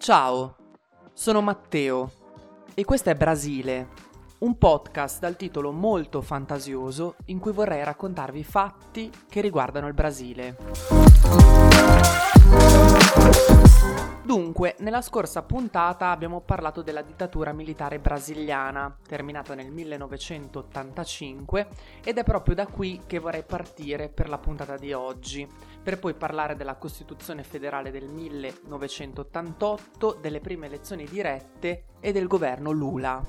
Ciao, sono Matteo e questo è Brasile, un podcast dal titolo molto fantasioso in cui vorrei raccontarvi fatti che riguardano il Brasile. Dunque, nella scorsa puntata abbiamo parlato della dittatura militare brasiliana, terminata nel 1985, ed è proprio da qui che vorrei partire per la puntata di oggi, per poi parlare della Costituzione federale del 1988, delle prime elezioni dirette e del governo Lula.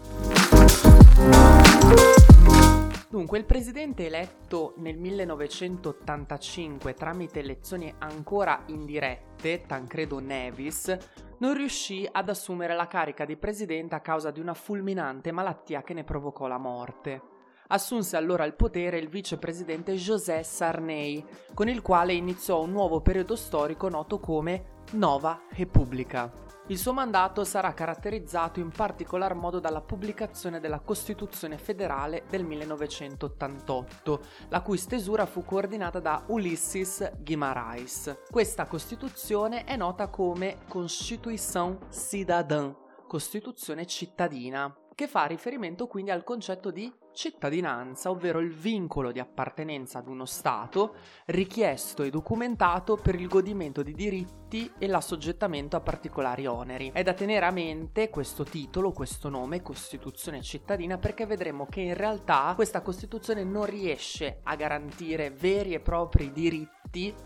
Dunque, il presidente eletto nel 1985 tramite elezioni ancora indirette, Tancredo Nevis, non riuscì ad assumere la carica di presidente a causa di una fulminante malattia che ne provocò la morte. Assunse allora il potere il vicepresidente José Sarney, con il quale iniziò un nuovo periodo storico noto come Nova Repubblica. Il suo mandato sarà caratterizzato in particolar modo dalla pubblicazione della Costituzione federale del 1988, la cui stesura fu coordinata da Ulysses Guimarães. Questa Costituzione è nota come Constituição Cidadã, Costituzione cittadina, che fa riferimento quindi al concetto di cittadinanza, ovvero il vincolo di appartenenza ad uno Stato richiesto e documentato per il godimento di diritti e l'assoggettamento a particolari oneri. È da tenere a mente questo titolo, questo nome, Costituzione cittadina, perché vedremo che in realtà questa Costituzione non riesce a garantire veri e propri diritti,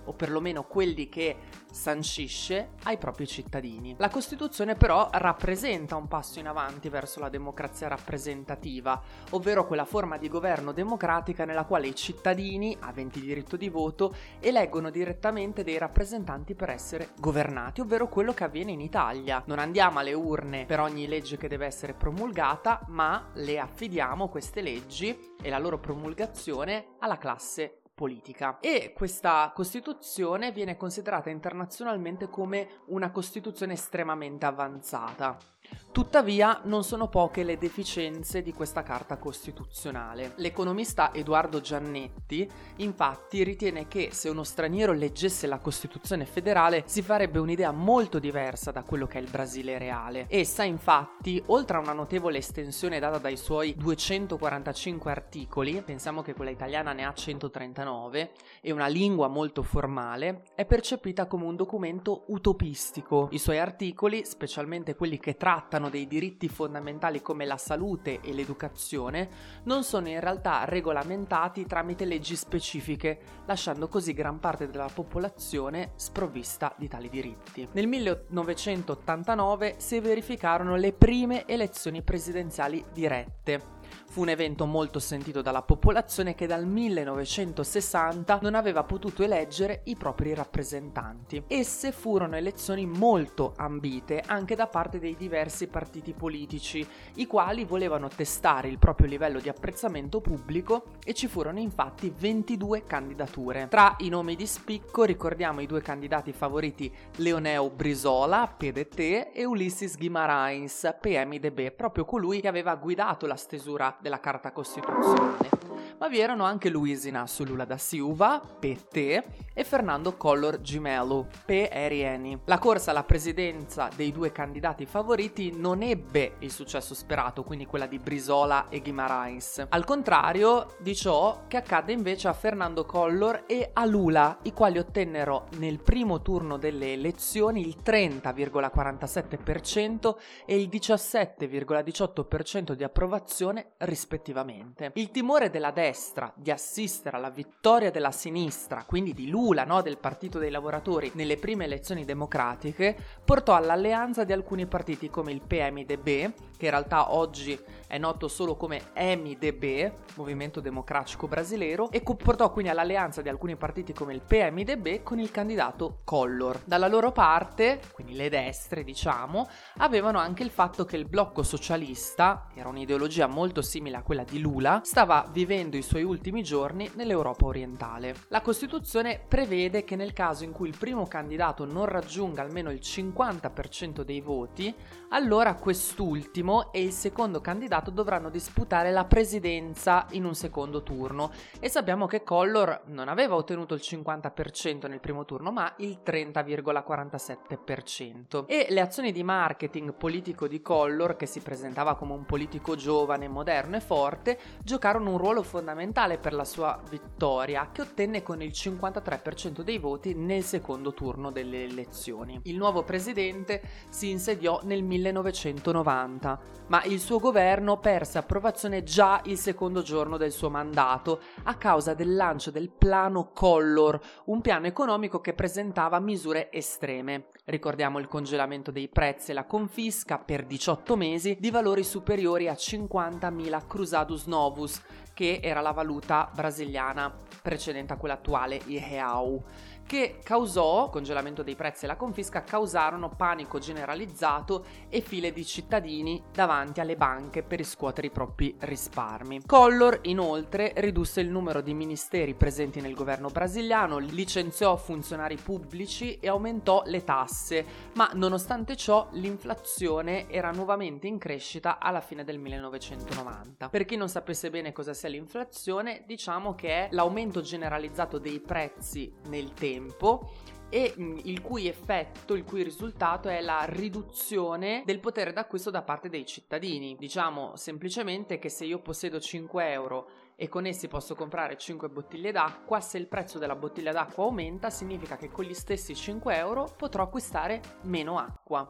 o perlomeno quelli che sancisce, ai propri cittadini. La Costituzione però rappresenta un passo in avanti verso la democrazia rappresentativa, ovvero quella forma di governo democratica nella quale i cittadini, aventi diritto di voto, eleggono direttamente dei rappresentanti per essere governati, ovvero quello che avviene in Italia. Non andiamo alle urne per ogni legge che deve essere promulgata, ma le affidiamo queste leggi e la loro promulgazione alla classe politica. E questa Costituzione viene considerata internazionalmente come una Costituzione estremamente avanzata. Tuttavia non sono poche le deficienze di questa Carta Costituzionale. L'economista Edoardo Giannetti infatti ritiene che se uno straniero leggesse la Costituzione federale si farebbe un'idea molto diversa da quello che è il Brasile reale. Essa infatti, oltre a una notevole estensione data dai suoi 245 articoli, pensiamo che quella italiana ne ha 139, e una lingua molto formale, è percepita come un documento utopistico. I suoi articoli, specialmente quelli che trattano trattano dei diritti fondamentali come la salute e l'educazione non sono in realtà regolamentati tramite leggi specifiche, lasciando così gran parte della popolazione sprovvista di tali diritti. Nel 1989 si verificarono le prime elezioni presidenziali dirette Fu un evento molto sentito dalla popolazione che dal 1960 non aveva potuto eleggere i propri rappresentanti. Esse furono elezioni molto ambite anche da parte dei diversi partiti politici, i quali volevano testare il proprio livello di apprezzamento pubblico e ci furono infatti 22 candidature. Tra i nomi di spicco ricordiamo i due candidati favoriti Leoneo Brizola, PDT, e Ulysses Guimarães, PMDB, proprio colui che aveva guidato la stesura stesura della Carta Costituzionale. Ma vi erano anche Luiz Inácio Lula da Silva, PT, e Fernando Collor Gimelo, PRN. La corsa alla presidenza dei due candidati favoriti non ebbe il successo sperato, quindi quella di Brizola e Guimarães. Al contrario di ciò che accadde invece a Fernando Collor e a Lula, i quali ottennero nel primo turno delle elezioni il 30,47% e il 17,18% di approvazione rispettivamente. Il timore della destra di assistere alla vittoria della sinistra, quindi di Lula, no, del Partito dei Lavoratori, nelle prime elezioni democratiche, portò all'alleanza di alcuni partiti come il PMDB, che in realtà oggi è noto solo come MDB, Movimento Democratico Brasileiro, e portò quindi all'alleanza di alcuni partiti come il PMDB con il candidato Collor. Dalla loro parte, quindi le destre diciamo, avevano anche il fatto che il blocco socialista, era un'ideologia molto simile a quella di Lula, stava vivendo i suoi ultimi giorni nell'Europa orientale. La Costituzione prevede che nel caso in cui il primo candidato non raggiunga almeno il 50% dei voti, allora quest'ultimo primo e il secondo candidato dovranno disputare la presidenza in un secondo turno. E sappiamo che Collor non aveva ottenuto il 50% nel primo turno ma il 30,47% e le azioni di marketing politico di Collor che si presentava come un politico giovane, moderno e forte giocarono un ruolo fondamentale per la sua vittoria che ottenne con il 53% dei voti nel secondo turno delle elezioni. Il nuovo presidente si insediò nel 1990, ma il suo governo perse approvazione già il secondo giorno del suo mandato a causa del lancio del piano Collor, un piano economico che presentava misure estreme. Ricordiamo il congelamento dei prezzi e la confisca per 18 mesi di valori superiori a 50.000 cruzados novus, che era la valuta brasiliana precedente a quella attuale, il real che causò, congelamento dei prezzi e la confisca, causarono panico generalizzato e file di cittadini davanti alle banche per riscuotere i propri risparmi. Collor inoltre ridusse il numero di ministeri presenti nel governo brasiliano, licenziò funzionari pubblici e aumentò le tasse, ma nonostante ciò l'inflazione era nuovamente in crescita alla fine del 1990. Per chi non sapesse bene cosa sia l'inflazione, diciamo che è l'aumento generalizzato dei prezzi nel tempo tempo e mm, il cui effetto, il cui risultato è la riduzione del potere d'acquisto da parte dei cittadini. Diciamo semplicemente che se io possiedo 5 euro e con essi posso comprare 5 bottiglie d'acqua, se il prezzo della bottiglia d'acqua aumenta significa che con gli stessi 5 euro potrò acquistare meno acqua.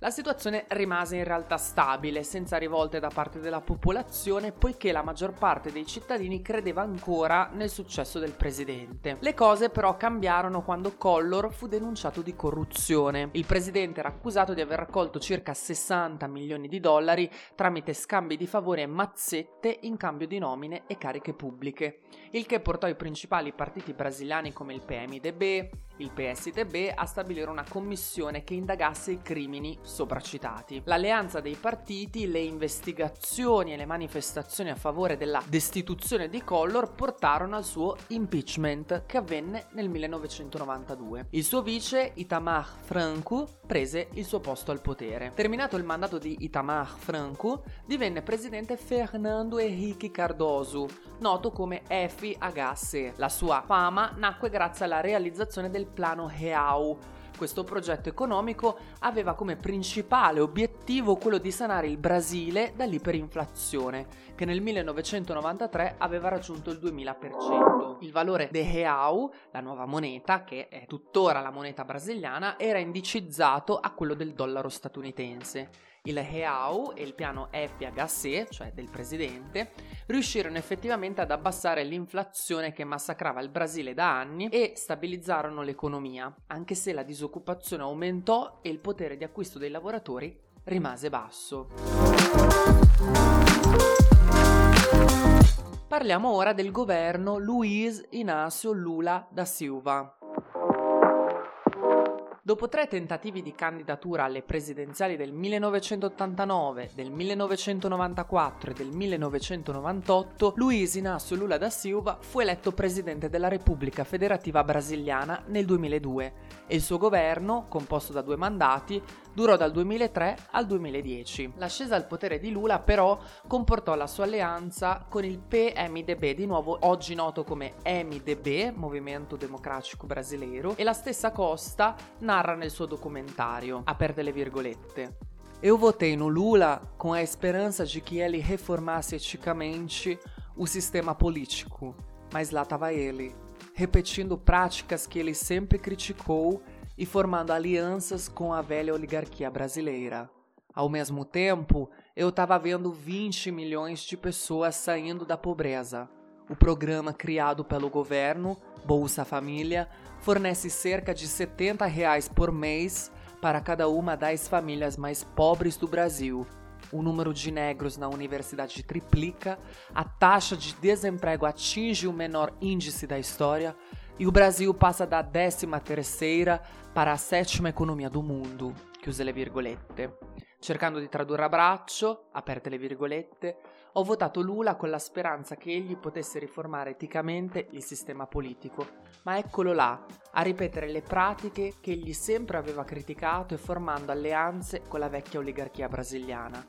La situazione rimase in realtà stabile, senza rivolte da parte della popolazione, poiché la maggior parte dei cittadini credeva ancora nel successo del presidente. Le cose però cambiarono quando Collor fu denunciato di corruzione. Il presidente era accusato di aver raccolto circa 60 milioni di dollari tramite scambi di favori e mazzette in cambio di nomine e cariche pubbliche, il che portò i principali partiti brasiliani come il PMDB, il PSDB a stabilire una commissione che indagasse i crimini sopracitati. L'alleanza dei partiti, le investigazioni e le manifestazioni a favore della destituzione di Collor portarono al suo impeachment che avvenne nel 1992. Il suo vice, Itamar Franco, prese il suo posto al potere. Terminato il mandato di Itamar Franco, divenne presidente Fernando Henrique Cardoso, noto come FHC. La sua fama nacque grazie alla realizzazione del Plano Real, questo progetto economico aveva come principale obiettivo quello di sanare il Brasile dall'iperinflazione, che nel 1993 aveva raggiunto il 2000%. Il valore de real, la nuova moneta, che è tuttora la moneta brasiliana, era indicizzato a quello del dollaro statunitense il Real e il piano FHC, cioè del presidente, riuscirono effettivamente ad abbassare l'inflazione che massacrava il Brasile da anni e stabilizzarono l'economia, anche se la disoccupazione aumentò e il potere di acquisto dei lavoratori rimase basso. Parliamo ora del governo Luiz Inácio Lula da Silva. Dopo tre tentativi di candidatura alle presidenziali del 1989, del 1994 e del 1998, Luiz Inácio Lula da Silva fu eletto presidente della Repubblica Federativa Brasiliana nel 2002 e il suo governo, composto da due mandati, durò dal 2003 al 2010. L'ascesa al potere di Lula però comportò la sua alleanza con il PMDB, di nuovo oggi noto come MDB, Movimento Democratico Brasileiro, e la stessa Costa narra nel suo documentario, aperte le virgolette. Eu votei no Lula com a esperança de que ele reformasse eticamente o sistema político, mas lá estava ele, repetindo práticas que ele sempre criticou e formando alianças com a velha oligarquia brasileira. Ao mesmo tempo, eu estava vendo 20 milhões de pessoas saindo da pobreza. O programa criado pelo governo, Bolsa Família, fornece cerca de 70 reais por mês para cada uma das famílias mais pobres do Brasil. O número de negros na universidade triplica, a taxa de desemprego atinge o menor índice da história e o Brasil passa da 13 terceira para a sétima economia do mundo, chiuse le virgolette. Cercando di tradurre a braccio, aperte le virgolette, Ho votato Lula con la speranza che egli potesse riformare eticamente il sistema politico, ma eccolo là, a ripetere le pratiche che egli sempre aveva criticato e formando alleanze con la vecchia oligarchia brasiliana.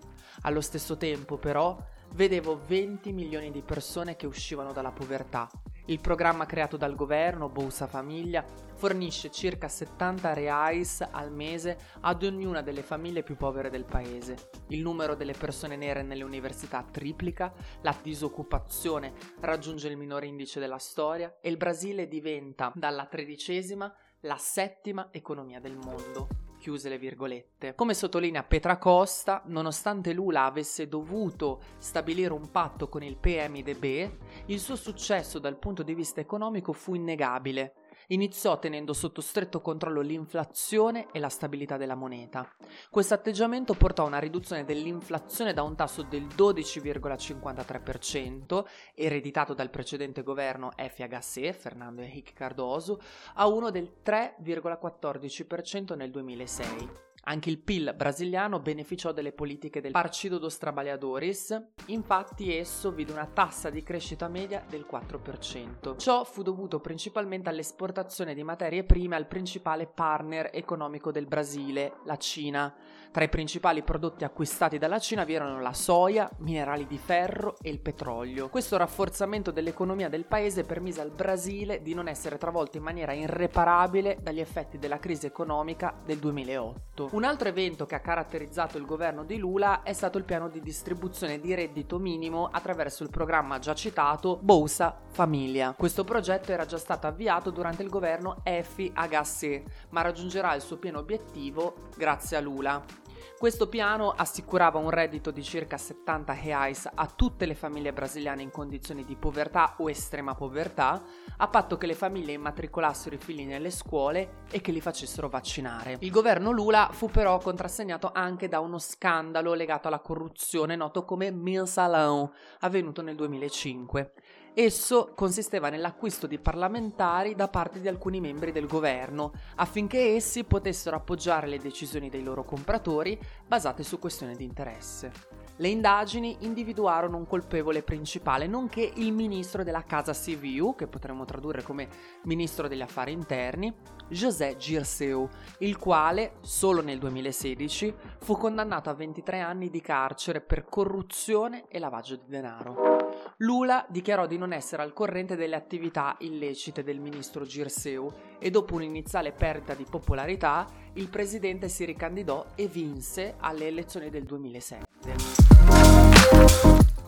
Allo stesso tempo, però, vedevo 20 milioni di persone che uscivano dalla povertà il programma creato dal governo, Bolsa Famiglia, fornisce circa 70 reais al mese ad ognuna delle famiglie più povere del paese. Il numero delle persone nere nelle università triplica, la disoccupazione raggiunge il minore indice della storia e il Brasile diventa dalla tredicesima la settima economia del mondo chiuse le virgolette. Come sottolinea Petra Costa, nonostante Lula avesse dovuto stabilire un patto con il PMDB, il suo successo dal punto di vista economico fu innegabile iniziò tenendo sotto stretto controllo l'inflazione e la stabilità della moneta. Questo atteggiamento portò a una riduzione dell'inflazione da un tasso del 12,53%, ereditato dal precedente governo FHC, Fernando Henrique Cardoso, a uno del 3,14% nel 2006. Anche il PIL brasiliano beneficiò delle politiche del Partido dos Trabalhadores, infatti esso vide una tassa di crescita media del 4%. Ciò fu dovuto principalmente all'esportazione di materie prime al principale partner economico del Brasile, la Cina. Tra i principali prodotti acquistati dalla Cina vi erano la soia, minerali di ferro e il petrolio. Questo rafforzamento dell'economia del paese permise al Brasile di non essere travolto in maniera irreparabile dagli effetti della crisi economica del 2008. Un altro evento che ha caratterizzato il governo di Lula è stato il piano di distribuzione di reddito minimo attraverso il programma già citato Bolsa Famiglia. Questo progetto era già stato avviato durante il governo FHC, ma raggiungerà il suo pieno obiettivo grazie a Lula. Questo piano assicurava un reddito di circa 70 reais a tutte le famiglie brasiliane in condizioni di povertà o estrema povertà, a patto che le famiglie immatricolassero i figli nelle scuole e che li facessero vaccinare. Il governo Lula fu però contrassegnato anche da uno scandalo legato alla corruzione noto come Mensalão, avvenuto nel 2005. Esso consisteva nell'acquisto di parlamentari da parte di alcuni membri del governo, affinché essi potessero appoggiare le decisioni dei loro compratori basate su questioni di interesse. Le indagini individuarono un colpevole principale, nonché il ministro della Casa Civil, che potremmo tradurre come ministro degli affari interni, José Girseu, il quale, solo nel 2016, fu condannato a 23 anni di carcere per corruzione e lavaggio di denaro. Lula dichiarò di non essere al corrente delle attività illecite del ministro Girseu e dopo un'iniziale perdita di popolarità il presidente si ricandidò e vinse alle elezioni del 2007.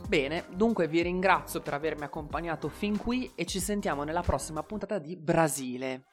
Bene, dunque vi ringrazio per avermi accompagnato fin qui e ci sentiamo nella prossima puntata di Brasile.